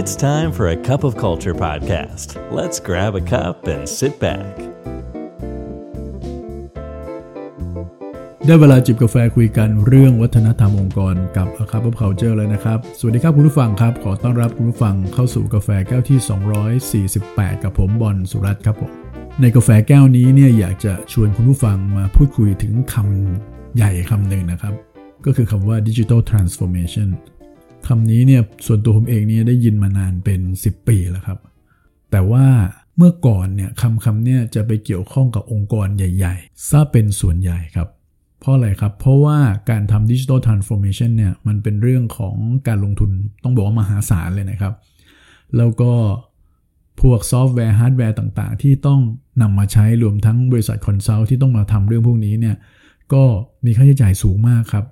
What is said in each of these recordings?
It's time for a cup of culture podcast. Let's grab a cup and sit back. ได้เวลาจิบกาแฟคุยกันเรื่องวัฒนธรรมองค์กรกับ A Cup of Culture เลยนะครับ สวัสดีครับคุณผู้ฟังครับ ขอต้อนรับคุณผู้ฟังเข้าสู่กาแฟแก้วที่ 248 กับผมบอลสุรัตน์ครับผม ในกาแฟแก้วนี้เนี่ยอยากจะชวนคุณผู้ฟังมาพูดคุยถึงคำใหญ่คำหนึ่งนะครับ ก็คือคำว่า Digital Transformation คำนี้เนี่ยส่วนตัวผมเองเนี่ยได้ยินมานานเป็น 10 ปีแล้วครับ แต่ว่าเมื่อก่อนเนี่ยคำคำเนี่ยจะไปเกี่ยวข้องกับองค์กรใหญ่ๆซะเป็นส่วนใหญ่ครับ เพราะอะไรครับ เพราะว่าการทำ Digital Transformation เนี่ยมันเป็นเรื่องของการลงทุนต้องบอกว่ามหาศาลเลยนะครับ แล้วก็พวกซอฟต์แวร์ฮาร์ดแวร์ต่างๆ ที่ต้องนำมาใช้รวมทั้งบริษัท consult ที่ต้องมาทำเรื่องพวกนี้เนี่ยก็มีค่าใช้จ่ายสูงมากครับ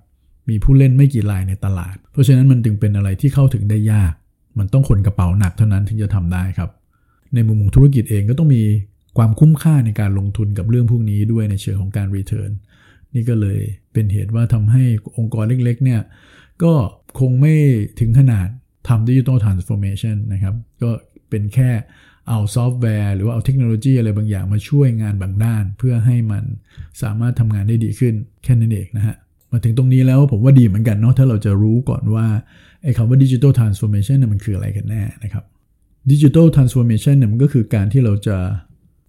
มีผู้เล่นไม่กี่รายในตลาด เพราะฉะนั้นมันจึงเป็นอะไรที่เข้าถึงได้ยาก มันต้องคนกระเป๋าหนักเท่านั้นถึงจะทำได้ครับ ในมุมของธุรกิจเองก็ต้องมีความคุ้มค่าในการลงทุนกับเรื่องพวกนี้ด้วยในเชิงของการ return นี่ก็เลยเป็นเหตุว่าทำให้องค์กรเล็กๆเนี่ยก็คงไม่ถึงขนาดทำ Digital Transformation นะครับก็เป็นแค่เอาซอฟต์แวร์หรือว่าเอาเทคโนโลยีอะไรบางอย่างมาช่วยงานบางด้าน เพื่อให้มันสามารถทำงานได้ดีขึ้นแค่นั้นเองนะฮะ มาถึงตรงนี้แล้วผมว่าดีเหมือนกันเนาะถ้าเราจะรู้ก่อนว่าไอ้คำว่า Digital Transformation เนี่ยมันคืออะไรกันแน่นะครับ Digital Transformation เนี่ยมันก็คือการที่เราจะ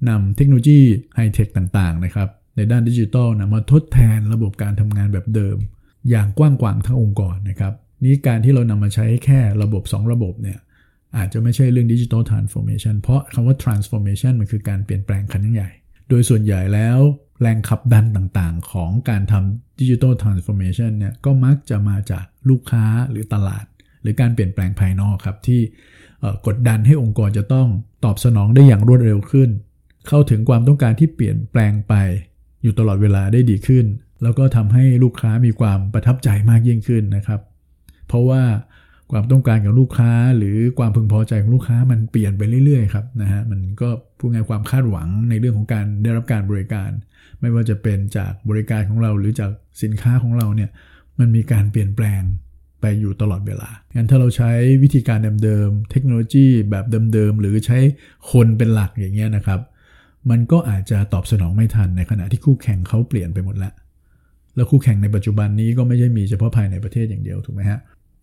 นำเทคโนโลยีไฮเทคต่างๆนะครับในด้านดิจิทัลนะมาทดแทนระบบการทำงานแบบเดิม อย่างกว้างขวางทั้งองค์กรนะครับนี่การที่เรานำมาใช้แค่ระบบ 2 ระบบเนี่ยอาจจะไม่ใช่เรื่อง Digital Transformation เพราะคำว่า transformation มันคือการเปลี่ยนแปลงครั้งใหญ่ โดยส่วนใหญ่แล้ว แรงขับดันต่างๆ ของการทำดิจิทัลทรานส์ฟอร์เมชันเนี่ยก็มักจะมาจากลูกค้าหรือตลาด หรือการเปลี่ยนแปลงภายนอกครับที่กดดันให้องค์กรจะต้องตอบสนองได้อย่างรวดเร็วขึ้น เข้าถึงความต้องการที่เปลี่ยนแปลงไป อยู่ตลอดเวลาได้ดีขึ้น แล้วก็ทำให้ลูกค้ามีความประทับใจมากยิ่งขึ้นนะครับ เพราะว่าความต้องการของลูกค้า หรือความพึงพอใจของลูกค้ามันเปลี่ยนไปเรื่อยๆครับนะฮะมันก็พูดง่ายความคาดหวังในเรื่องของการได้รับการบริการ ไม่ว่าจะเป็นจากบริการของเราหรือจากสินค้าของเราเนี่ยมันมีการเปลี่ยนแปลงไปอยู่ตลอดเวลา งั้นถ้าเราใช้วิธีการเดิมๆ เทคโนโลยีแบบเดิมๆ หรือใช้คนเป็นหลักอย่างเงี้ยนะครับ มันก็อาจจะตอบสนองไม่ทันในขณะที่คู่แข่งเขาเปลี่ยนไปหมดแล้ว แล้วคู่แข่งในปัจจุบันนี้ก็ไม่ใช่มีเฉพาะภายในประเทศอย่างเดียวถูกไหมฮะ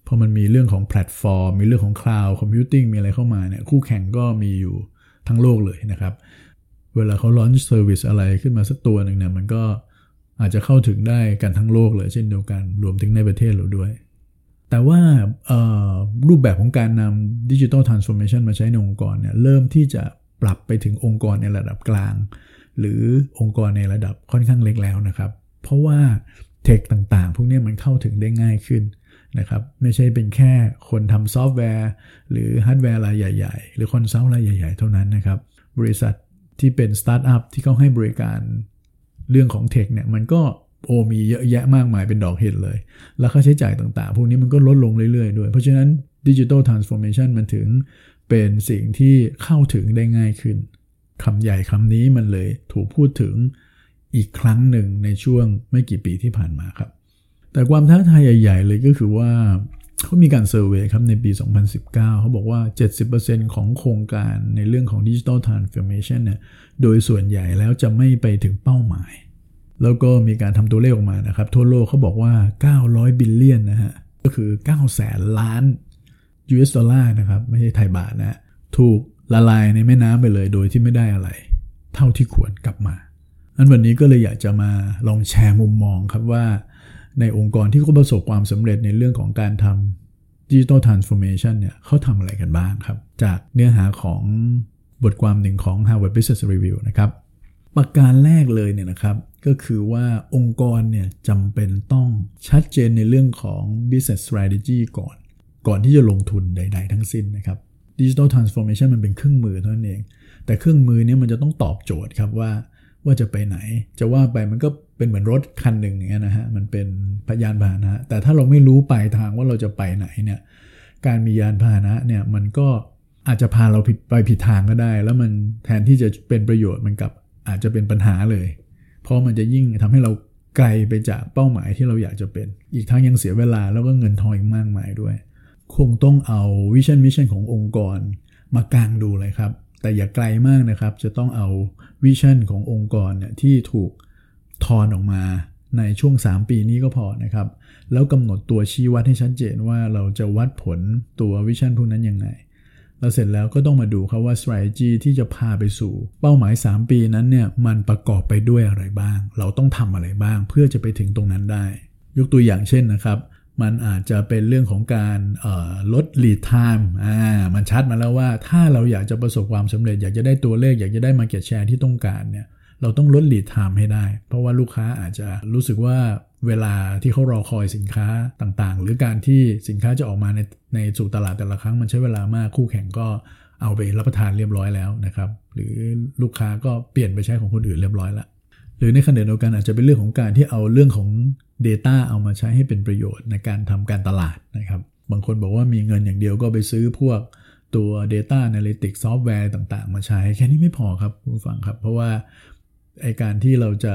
พอมันมีเรื่องของแพลตฟอร์ม มีเรื่องของ cloud computing มีอะไรเข้ามาเนี่ยคู่แข่งก็มีอยู่ทั้งโลกเลยนะครับ เวลาเขา launch service อะไรขึ้นมาสักตัวหนึ่งเนี่ยมันก็อาจจะเข้าถึงได้กันทั้งโลกเลยเช่นเดียวกันรวมถึงในประเทศเราด้วย แต่ว่ารูปแบบของการนำ digital transformation มาใช้ในองค์กรเนี่ยเริ่มที่จะปรับไปถึงองค์กรในระดับกลาง หรือองค์กรในระดับค่อนข้างเล็กแล้วนะครับ เพราะว่า tech ต่างๆ พวกนี้มันเข้าถึงได้ง่ายขึ้นนะครับไม่ใช่เป็นแค่คนทำซอฟต์แวร์ หรือฮาร์ดแวร์รายใหญ่ ๆ หรือ consult รายใหญ่ ๆ เท่านั้นนะครับ บริษัท ที่เป็นสตาร์ทอัพที่เขาให้บริการเรื่องของ tech เนี่ยมันก็โอ้มีเยอะแยะมากมายเป็นดอกเห็ดเลย แล้วค่าใช้จ่ายต่างๆ พวกนี้มันก็ลดลงเรื่อยๆด้วย เพราะฉะนั้น digital transformation มันถึงเป็นสิ่งที่เข้าถึงได้ง่ายขึ้นคำใหญ่คำนี้มันเลยถูกพูดถึงอีกครั้งหนึ่งในช่วงไม่กี่ปีที่ผ่านมาครับ แต่ความท้าทายใหญ่ ๆ เลยก็คือว่า เขามีการ survey ครับในปี 2019 เขาบอกว่า 70%ของโครงการในเรื่องของ digital transformation เนี่ยโดยส่วนใหญ่แล้วจะไม่ไปถึงเป้าหมาย แล้วก็มีการทำตัวเลขออกมานะครับ ทั่วโลกเขาบอกว่า 900 billion นะฮะ ก็คือ 9 แสนล้าน US ดอลลาร์นะครับ ไม่ใช่ไทยบาทนะ ถูกละลายในแม่น้ำไปเลยโดยที่ไม่ได้อะไร เท่าที่ควรกลับมาอันวันนี้ก็เลยอยากจะมาลองแชร์มุมมองครับว่า ในองค์กรที่เขาประสบความสำเร็จในเรื่องของการทำ digital transformation เนี่ยเขาทำอะไรกันบ้างครับ จากเนื้อหาของบทความหนึ่งของ Harvard Business Review นะครับประการแรกเลยเนี่ยนะครับ ก็คือว่าองค์กรเนี่ยจำเป็นต้องชัดเจนในเรื่องของ business strategy ก่อน ก่อนที่จะลงทุนใด ๆ ทั้งสิ้นนะครับ digital transformation มันเป็นเครื่องมือเท่านั้นเอง แต่เครื่องมือนี้มันจะต้องตอบโจทย์ครับว่า ว่าจะไปไหน จะว่าไปมันก็เป็นเหมือนรถคันหนึ่งอย่างเงี้ยนะฮะมันเป็นพยานพาหนะ แต่ถ้าเราไม่รู้ปลายทางว่าเราจะไปไหนเนี่ยการมียานพาหนะเนี่ยมันก็อาจจะพาเราไปผิดทางก็ได้ แล้วมันแทนที่จะเป็นประโยชน์มันกับอาจจะเป็นปัญหาเลย เพราะมันจะยิ่งทำให้เราไกลไปจากเป้าหมายที่เราอยากจะเป็น อีกทั้งยังเสียเวลาแล้วก็เงินทองอีกมากมายด้วย คงต้องเอา vision mission ขององค์กรมากางดูเลยครับ แต่อย่าไกลมากนะครับ จะต้องเอา vision ขององค์กรเนี่ยที่ถูกทอนออกมาในช่วง 3 ปีนี้ก็พอนะครับ แล้วกำหนดตัวชี้วัดให้ชัดเจนว่าเราจะวัดผลตัว vision พวกนั้นยังไงแล้วเสร็จแล้วก็ต้องมาดูครับว่า strategy ที่จะพาไปสู่ เป้าหมาย 3 ปีนั้นเนี่ยมันประกอบไปด้วยอะไรบ้าง เราต้องทำอะไรบ้างเพื่อจะไปถึงตรงนั้นได้ ยกตัวอย่างเช่นนะครับ มันอาจจะเป็นเรื่องของการลด lead time อ่ามันชัดมาแล้วว่าถ้าเราอยากจะประสบความสำเร็จ อยากจะได้ตัวเลข อยากจะได้ market share ที่ต้องการเนี่ยเราต้องลด lead time ให้ได้ เพราะว่าลูกค้าอาจจะรู้สึกว่าเวลาที่เขารอคอยสินค้าต่างๆ หรือการที่สินค้าจะออกมาในในสู่ตลาดแต่ละครั้งมันใช้เวลามากคู่แข่งก็เอาไปรับประทานเรียบร้อยแล้วนะครับ หรือลูกค้าก็เปลี่ยนไปใช้ของคนอื่นเรียบร้อยแล้ว รือในขณะเดียวกันอาจจะเป็นเรื่องของการที่เอาเรื่องของ Data เอามาใช้ให้เป็นประโยชน์ในการทำการตลาดนะครับ บางคนบอกว่ามีเงินอย่างเดียวก็ไปซื้อพวกตัว Data Analytics ซอฟต์แวร์ต่าง ๆ มาใช้ แค่นี้ไม่พอครับผู้ฟังครับ เพราะว่าไอการที่เราจะ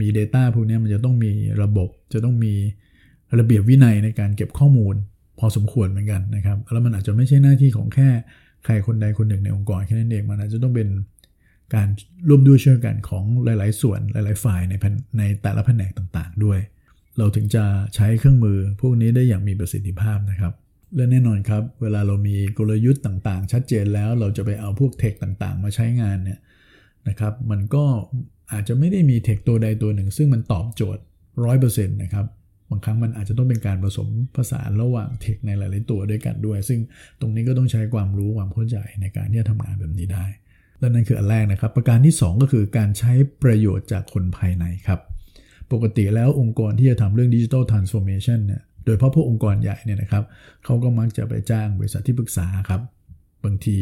มี Data พวกนี้มันจะต้องมีระบบ จะต้องมีระเบียบวินัยในการเก็บข้อมูล พอสมควรเหมือนกันนะครับ แล้วมันอาจจะไม่ใช่หน้าที่ของแค่ใครคนใดคนหนึ่งในองค์กรแค่นั้นเอง มันอาจจะต้องเป็น การร่วมด้วยช่วยกันของหลาย ๆ ส่วนหลาย ๆ ฝ่ายในในแต่ละแผนกต่างๆ ด้วย เราถึงจะใช้เครื่องมือพวกนี้ได้อย่างมีประสิทธิภาพนะครับและแน่นอนครับ เวลาเรามีกลยุทธ์ต่างๆ ชัดเจนแล้วเราจะไปเอาพวกเทคต่างๆ มาใช้งานเนี่ยนะครับ มันก็อาจจะไม่ได้มีเทคตัวใดตัวหนึ่ง ซึ่งมันตอบโจทย์100%นะครับบางครั้งมันอาจจะต้องเป็นการผสมผสานระหว่างเทคในหลาย ๆ ตัวด้วยกันด้วย ซึ่งตรงนี้ก็ต้องใช้ความรู้ความเข้าใจในการที่จะทำงานแบบนี้ได้ และนั่นคืออันแรกนะครับ ประการที่ 2 ก็คือการใช้ประโยชน์จากคนภายในครับ ปกติแล้วองค์กรที่จะทำเรื่องดิจิทัลทรานส์โอมชันเนี่ยโดยเฉพาะพวกองค์กรใหญ่เนี่ยนะครับเขาก็มักจะไปจ้างบริษัทที่ปรึกษาครับ บางที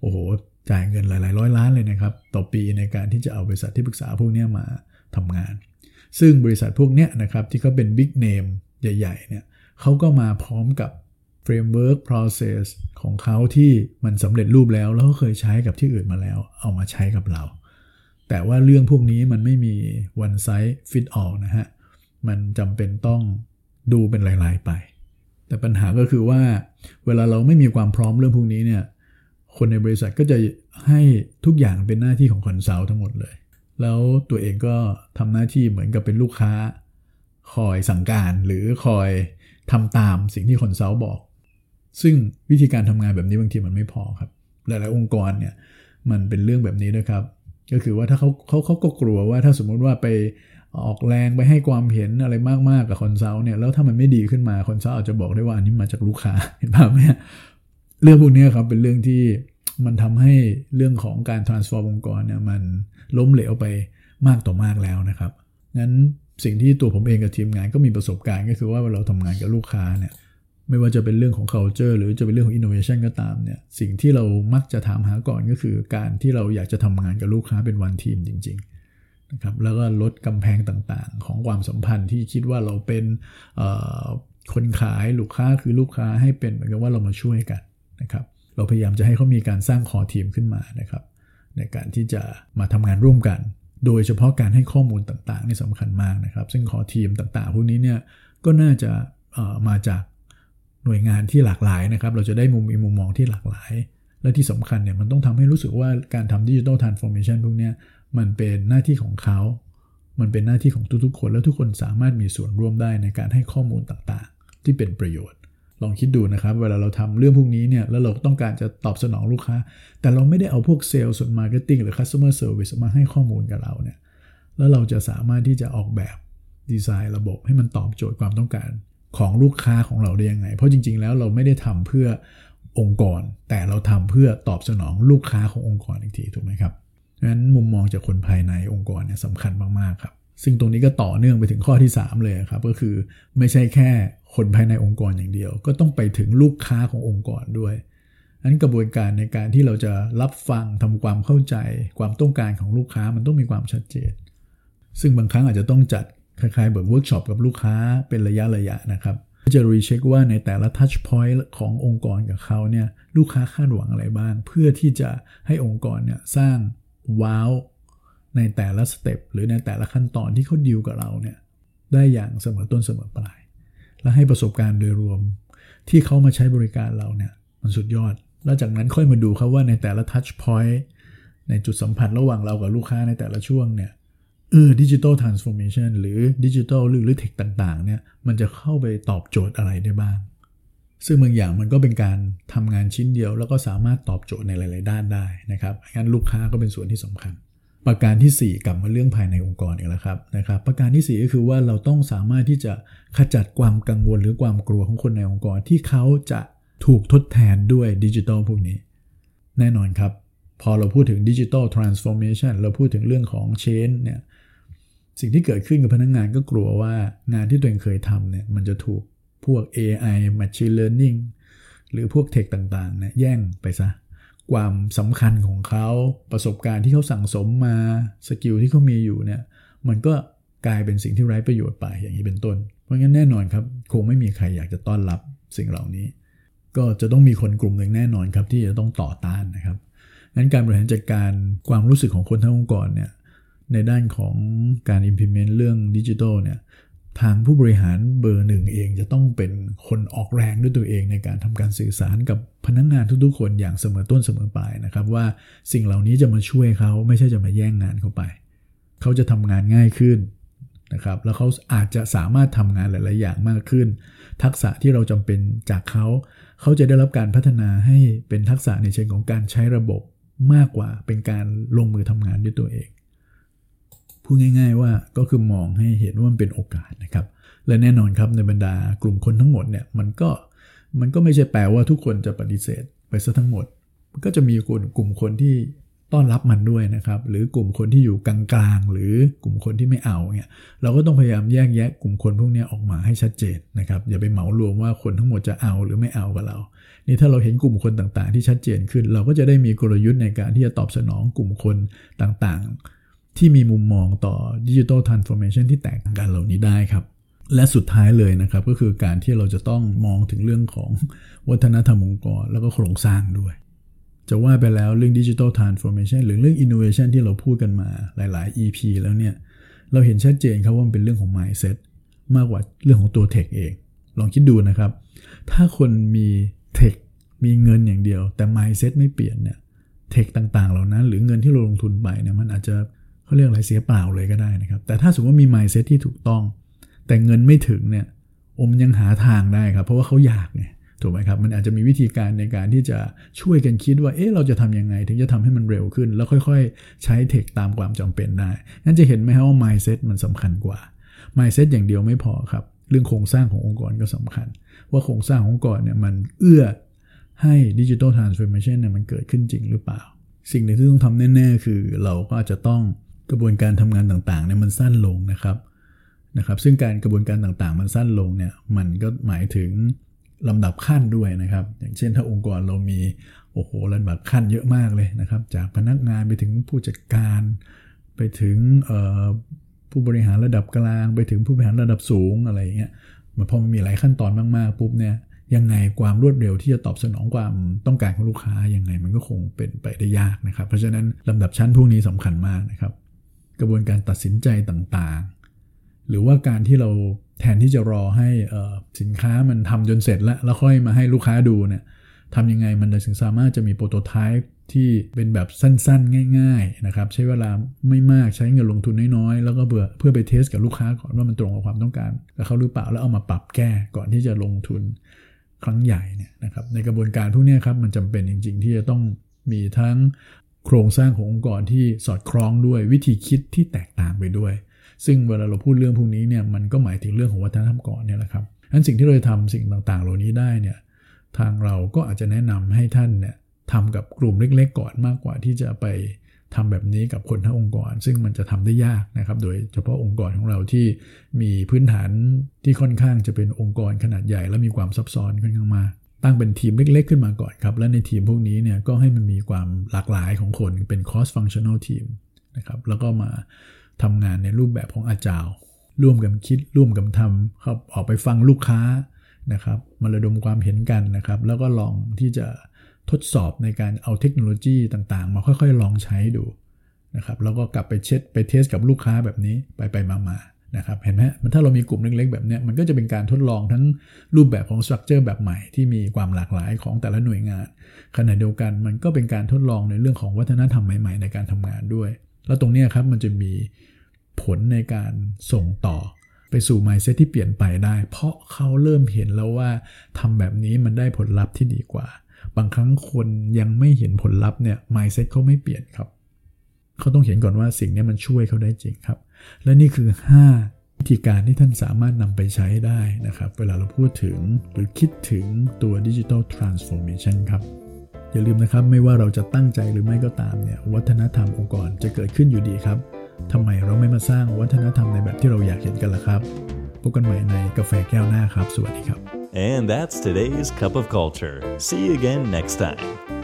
โอ้โหจ่ายเงินหลาย ๆ ร้อยล้านเลยนะครับ ต่อปีในการที่จะเอาบริษัทที่ปรึกษาพวกนี้มาทำงาน ซึ่งบริษัทพวกนี้นะครับที่เขาเป็นบิ๊กเนมใหญ่ ๆ เนี่ยเขาก็มาพร้อมกับ framework process ของเขาที่มันสำเร็จรูปแล้ว แล้วก็เคยใช้กับที่อื่นมาแล้ว เอามาใช้กับเรา แต่ว่าเรื่องพวกนี้มันไม่มี one size fit all นะฮะ มันจำเป็นต้องดูเป็นรายๆไป แต่ปัญหาก็คือว่า เวลาเราไม่มีความพร้อมเรื่องพวกนี้เนี่ย คนในบริษัทก็จะให้ทุกอย่างเป็นหน้าที่ของ consult ทั้งหมดเลย แล้วตัวเองก็ทำหน้าที่เหมือนกับเป็นลูกค้า คอยสั่งการหรือคอยทำตามสิ่งที่ consult บอก ซึ่งวิธีการทำงานแบบนี้บางทีมันไม่พอครับ หลายๆองค์กรเนี่ยมันเป็นเรื่องแบบนี้ด้วยครับ ก็คือว่าถ้าเขาเขาเขาก็กลัวว่าถ้าสมมุติว่าไปออกแรงไปให้ความเห็นอะไรมากๆกับ consult เนี่ยแล้วถ้ามันไม่ดีขึ้นมา consult อาจจะบอกได้ว่าอันนี้มาจากลูกค้าเห็นภาพไหมเรื่องพวกนี้ครับเป็นเรื่องที่มันทำให้เรื่องของการ transform องค์กรเนี่ยมันล้มเหลวไปมากต่อมากแล้วนะครับงั้นสิ่งที่ตัวผมเองกับทีมงานก็มีประสบการณ์ก็คือว่าเวลาเราทำงานกับลูกค้าเนี่ย ไม่ว่าจะเป็นเรื่องของ culture หรือจะเป็นเรื่องของ innovation ก็ตามเนี่ยสิ่งที่เรามักจะถามหาก่อนก็คือ การที่เราอยากจะทำงานกับลูกค้าเป็นวันทีมจริงๆนะครับแล้วก็ลดกำแพงต่างๆ ของความสัมพันธ์ที่คิดว่าเราเป็นคนขายลูกค้าคือลูกค้าให้เป็นเหมือนกับว่าเรามาช่วยกันนะครับเราพยายามจะให้เขามีการสร้างคอทีมขึ้นมานะครับในการที่จะมาทำงานร่วมกัน โดยเฉพาะการให้ข้อมูลต่างๆนี่สำคัญมากนะครับ ซึ่งคอทีมต่างๆ พวกนี้เนี่ยก็น่าจะมาจาก หน่วยงานที่หลากหลายนะครับ เราจะได้มุมมีมุมมองที่หลากหลาย และที่สำคัญเนี่ยมันต้องทำให้รู้สึกว่าการทำดิจิทัลทรานส์ฟอร์เมชันพวกนี้มันเป็นหน้าที่ของเขา มันเป็นหน้าที่ของทุกๆ คน แล้วทุกคนสามารถมีส่วนร่วมได้ในการให้ข้อมูลต่างๆ ที่เป็นประโยชน์ ลองคิดดูนะครับ เวลาเราทำเรื่องพวกนี้เนี่ยแล้วเราต้องการจะตอบสนองลูกค้า แต่เราไม่ได้เอาพวกเซลล์ส่วน marketing หรือ customer service มาให้ข้อมูลกับเราเนี่ยแล้วเราจะสามารถที่จะออกแบบดีไซน์ระบบให้มันตอบโจทย์ความต้องการ ของลูกค้าของเราได้ยังไง เพราะจริง ๆ แล้วเราไม่ได้ทำเพื่อองค์กร แต่เราทำเพื่อตอบสนองลูกค้าขององค์กรอีกทีถูกไหมครับดังนั้นมุมมองจากคนภายในองค์กรเนี่ยสำคัญมากๆครับซึ่งตรงนี้ก็ต่อเนื่องไปถึงข้อที่ 3 เลยครับ ก็คือไม่ใช่แค่คนภายในองค์กรอย่างเดียว ก็ต้องไปถึงลูกค้าขององค์กรด้วยนั้นกระบวนการในการที่เราจะรับฟังทำความเข้าใจ ความต้องการของลูกค้ามันต้องมีความชัดเจน ซึ่งบางครั้งอาจจะต้องจัด คล้ายๆแบบเวิร์กช็อปกับลูกค้าเป็นระยะระยะนะครับ จะ recheck ว่าในแต่ละ touchpoint ขององค์กรกับเขาเนี่ยลูกค้าคาดหวังอะไรบ้าง เพื่อที่จะให้องค์กรเนี่ยสร้าง wow ในแต่ละ step หรือในแต่ละขั้นตอนที่เขาดิวกับเราเนี่ยได้อย่างเสมอต้นเสมอปลาย และให้ประสบการณ์โดยรวมที่เขามาใช้บริการเราเนี่ยมันสุดยอด แล้วจากนั้นค่อยมาดูครับว่าในแต่ละทัชพอยต์ในจุดสัมผัสระหว่างเรากับลูกค้าในแต่ละช่วงเนี่ย เออดิจิทัลทรานส์ฟอร์เมชันหรือดิจิทัลหรือหรือเทคต่างๆเนี่ยมันจะเข้าไปตอบโจทย์อะไรได้บ้าง ซึ่งบางอย่างมันก็เป็นการทำงานชิ้นเดียว แล้วก็สามารถตอบโจทย์ในหลาย ๆ ด้านได้นะครับงั้นลูกค้าก็เป็นส่วนที่สำคัญ ประการที่ 4 กลับมาเรื่องภายในองค์กรอีกแล้วครับนะครับ ประการที่ 4 ก็คือว่าเราต้องสามารถที่จะขจัดความกังวลหรือความกลัวของคนในองค์กรที่เขาจะถูกทดแทนด้วยดิจิทัลพวกนี้ แน่นอนครับพอเราพูดถึง digital transformation เราพูดถึงเรื่องของ change เนี่ย สิ่งที่เกิดขึ้นกับพนักงานก็กลัวว่างานที่ตัวเองเคยทำเนี่ยมันจะถูกพวก AI Machine Learning หรือพวก tech ต่างๆเนี่ยแย่งไปซะ ความสำคัญของเขาประสบการณ์ที่เขาสั่งสมมาสกิลที่เขามีอยู่เนี่ยมันก็กลายเป็นสิ่งที่ไร้ประโยชน์ไปอย่างนี้เป็นต้น เพราะงั้นแน่นอนครับ คงไม่มีใครอยากจะต้อนรับสิ่งเหล่านี้ ก็จะต้องมีคนกลุ่มหนึ่งแน่นอนครับที่จะต้องต่อต้านนะครับงั้นการบริหารจัดการความรู้สึกของคนทั้งองค์กรเนี่ย ในด้านของการ implement เรื่องดิจิทัลเนี่ยทางผู้บริหารเบอร์หนึ่งเองจะต้องเป็นคนออกแรงด้วยตัวเองในการทำการสื่อสารกับพนักงงานทุกๆ คนอย่างเสมอต้นเสมอปลายนะครับ ว่าสิ่งเหล่านี้จะมาช่วยเขาไม่ใช่จะมาแย่งงานเขาไป เขาจะทำงานง่ายขึ้นนะครับแล้วเขาอาจจะสามารถทำงานหลาย ๆ อย่างมากขึ้น ทักษะที่เราจำเป็นจากเขา เขาจะได้รับการพัฒนาให้เป็นทักษะในเชิงของการใช้ระบบมากกว่าเป็นการลงมือทำงานด้วยตัวเอง พูดง่าย ๆ ว่าก็คือมองให้เห็นว่ามันเป็นโอกาสนะครับ และแน่นอนครับในบรรดากลุ่มคนทั้งหมดเนี่ยมันก็มันก็ไม่ใช่แปลว่าทุกคนจะปฏิเสธไปซะทั้งหมด ก็จะมีกลุ่มกลุ่มคนที่ต้อนรับมันด้วยนะครับ หรือกลุ่มคนที่อยู่กลางๆ หรือกลุ่มคนที่ไม่เอาเนี่ยเราก็ต้องพยายามแยกแยะกลุ่มคนพวกนี้ออกมาให้ชัดเจนนะครับ อย่าไปเหมารวมว่าคนทั้งหมดจะเอาหรือไม่เอากับเรา นี่ถ้าเราเห็นกลุ่มคนต่างๆ ที่ชัดเจนขึ้น เราก็จะได้มีกลยุทธ์ในการที่จะตอบสนองกลุ่มคนต่างๆ ที่มีมุมมองต่อ digital transformation ที่แตกต่างกันเหล่านี้ได้ครับและสุดท้ายเลยนะครับก็คือการที่เราจะต้องมองถึงเรื่องของวัฒนธรรมองค์กร แล้วก็โครงสร้างด้วย จะว่าไปแล้วเรื่อง digital transformation หรือเรื่องอินโนเวชันที่เราพูดกันมาหลาย ๆ EP แล้วเนี่ย เราเห็นชัดเจนครับว่ามันเป็นเรื่องของ mindset มากกว่าเรื่องของตัว tech เอง ลองคิดดูนะครับ ถ้าคนมี techมีเงินอย่างเดียว แต่ mindset ไม่เปลี่ยนเนี่ยเทคต่าง ๆ เหล่านั้น หรือเงินที่เราลงทุนไปเนี่ยมันอาจจะ เขาเรียกอะไรเสียเปล่าเลยก็ได้นะครับ แต่ถ้าสมมติว่ามี mindset ที่ถูกต้อง แต่เงินไม่ถึงเนี่ยอมยังหาทางได้ครับ เพราะว่าเขาอยากเนี่ยถูกไหมครับ มันอาจจะมีวิธีการในการที่จะช่วยกันคิดว่า เอ๊ะ เราจะทํำยังไง ถึงจะทำให้มันเร็วขึ้น แล้วค่อยๆ ใช้เทคตามความจำเป็นได้ นั่นจะเห็นไหมครับว่า mindset มันสำคัญกว่า mindset อย่างเดียวไม่พอครับ เรื่องโครงสร้างขององค์กรก็สำคัญ ว่าโครงสร้างขององค์กรเนี่ยมันเอื้อให้ digital transformation เนี่ยมันเกิดขึ้นจริงหรือเปล่า สิ่งหนึ่งที่ต้องทำแน่ ๆ คือเราก็อาจจะต้อง กระบวนการทำงานต่างๆเนี่ยมันสั้นลงนะครับนะครับ ซึ่งการกระบวนการต่างๆ มันสั้นลงเนี่ยมันก็หมายถึงลำดับขั้นด้วยนะครับ อย่างเช่นถ้าองค์กรเรามีโอ้โหลำดับขั้นเยอะมากเลยนะครับ จากพนักงานไปถึงผู้จัดการ ไปถึงผู้บริหารระดับกลาง ไปถึงผู้บริหารระดับสูงอะไรอย่างเงี้ยมันพอมันมีหลายขั้นตอนมากๆปุ๊บเนี่ยยังไงความรวดเร็วที่จะตอบสนองความต้องการของลูกค้ายังไงมันก็คงเป็นไปได้ยากนะครับ เพราะฉะนั้นลำดับชั้นพวกนี้สำคัญมากนะครับ กระบวนการตัดสินใจต่างๆ หรือว่าการที่เราแทนที่จะรอให้สินค้ามันทำจนเสร็จแล้ว แล้วค่อยมาให้ลูกค้าดูเนี่ยทำยังไงมันถึงสามารถจะมีโปรโตไทป์ที่เป็นแบบสั้นๆ ง่าย ๆ นะครับ ใช้เวลาไม่มากใช้เงินลงทุนน้อยๆ แล้วก็เพื่อเพื่อไปเทสกับลูกค้าก่อนว่ามันตรงกับความต้องการกับเขาหรือเปล่าแล้วเอามาปรับแก้ก่อนที่จะลงทุนครั้งใหญ่เนี่ยนะครับในกระบวนการพวกนี้ครับมันจำเป็นจริง ๆ ที่จะต้องมีทั้ง โครงสร้างขององค์กรที่สอดคล้องด้วยวิธีคิดที่แตกต่างไปด้วย ซึ่งเวลาเราพูดเรื่องพวกนี้เนี่ยมันก็หมายถึงเรื่องของวัฒนธรรมก่อนเนี่ยแหละครับนั้นสิ่งที่เราจะทำสิ่งต่างๆ เหล่านี้ได้เนี่ยทางเราก็อาจจะแนะนำให้ท่านเนี่ยทำกับกลุ่มเล็ก ๆ ก่อนมากกว่าที่จะไปทำแบบนี้กับคนทั้งองค์กร ซึ่งมันจะทำได้ยากนะครับ โดยเฉพาะองค์กรของเราที่มีพื้นฐานที่ค่อนข้างจะเป็นองค์กรขนาดใหญ่และมีความซับซ้อนค่อนข้างมาก ตั้งเป็นทีมเล็ก ๆ ขึ้นมาก่อนครับ และในทีมพวกนี้เนี่ยก็ให้มันมีความหลากหลายของคนเป็น cross functional team นะครับแล้วก็มาทำงานในรูปแบบของอาจารย์ร่วมกันคิดร่วมกันทำครับออกไปฟังลูกค้านะครับมาระดมความเห็นกันนะครับ แล้วก็ลองที่จะทดสอบในการเอาเทคโนโลยีต่างๆ มาค่อยๆ ลองใช้ดูนะครับแล้วก็กลับไปเช็ดไปเทสกับลูกค้าแบบนี้ไปไปมาๆ นะครับเห็นไหมมันถ้าเรามีกลุ่มเล็กๆแบบนี้มันก็จะเป็นการทดลองทั้งรูปแบบของสตรัคเจอร์แบบใหม่ที่มีความหลากหลายของแต่ละหน่วยงานขณะเดียวกันมันก็เป็นการทดลองในเรื่องของวัฒนธรรมใหม่ๆ ในการทำงานด้วย แล้วตรงนี้ครับมันจะมีผลในการส่งต่อไปสู่ mindset ที่เปลี่ยนไปได้ เพราะเขาเริ่มเห็นแล้วว่าทำแบบนี้มันได้ผลลัพธ์ที่ดีกว่า บางครั้งคนยังไม่เห็นผลลัพธ์เนี่ย mindset เขาไม่เปลี่ยนครับเขาต้องเห็นก่อนว่าสิ่งนี้มันช่วยเขาได้จริงครับ และนี่คือ 5 วิธีการที่ท่านสามารถนำไปใช้ได้นะครับ เวลาเราพูดถึงหรือคิดถึงตัวดิจิทัลทรานส์ฟอร์เมชันครับอย่าลืมนะครับไม่ว่าเราจะตั้งใจหรือไม่ก็ตามเนี่ยวัฒนธรรมองค์กรจะเกิดขึ้นอยู่ดีครับทำไมเราไม่มาสร้างวัฒนธรรมในแบบที่เราอยากเห็นกันล่ะครับพบกันใหม่ในกาแฟแก้วหน้าครับ สวัสดีครับ And that's today's Cup of Culture. See you again next time.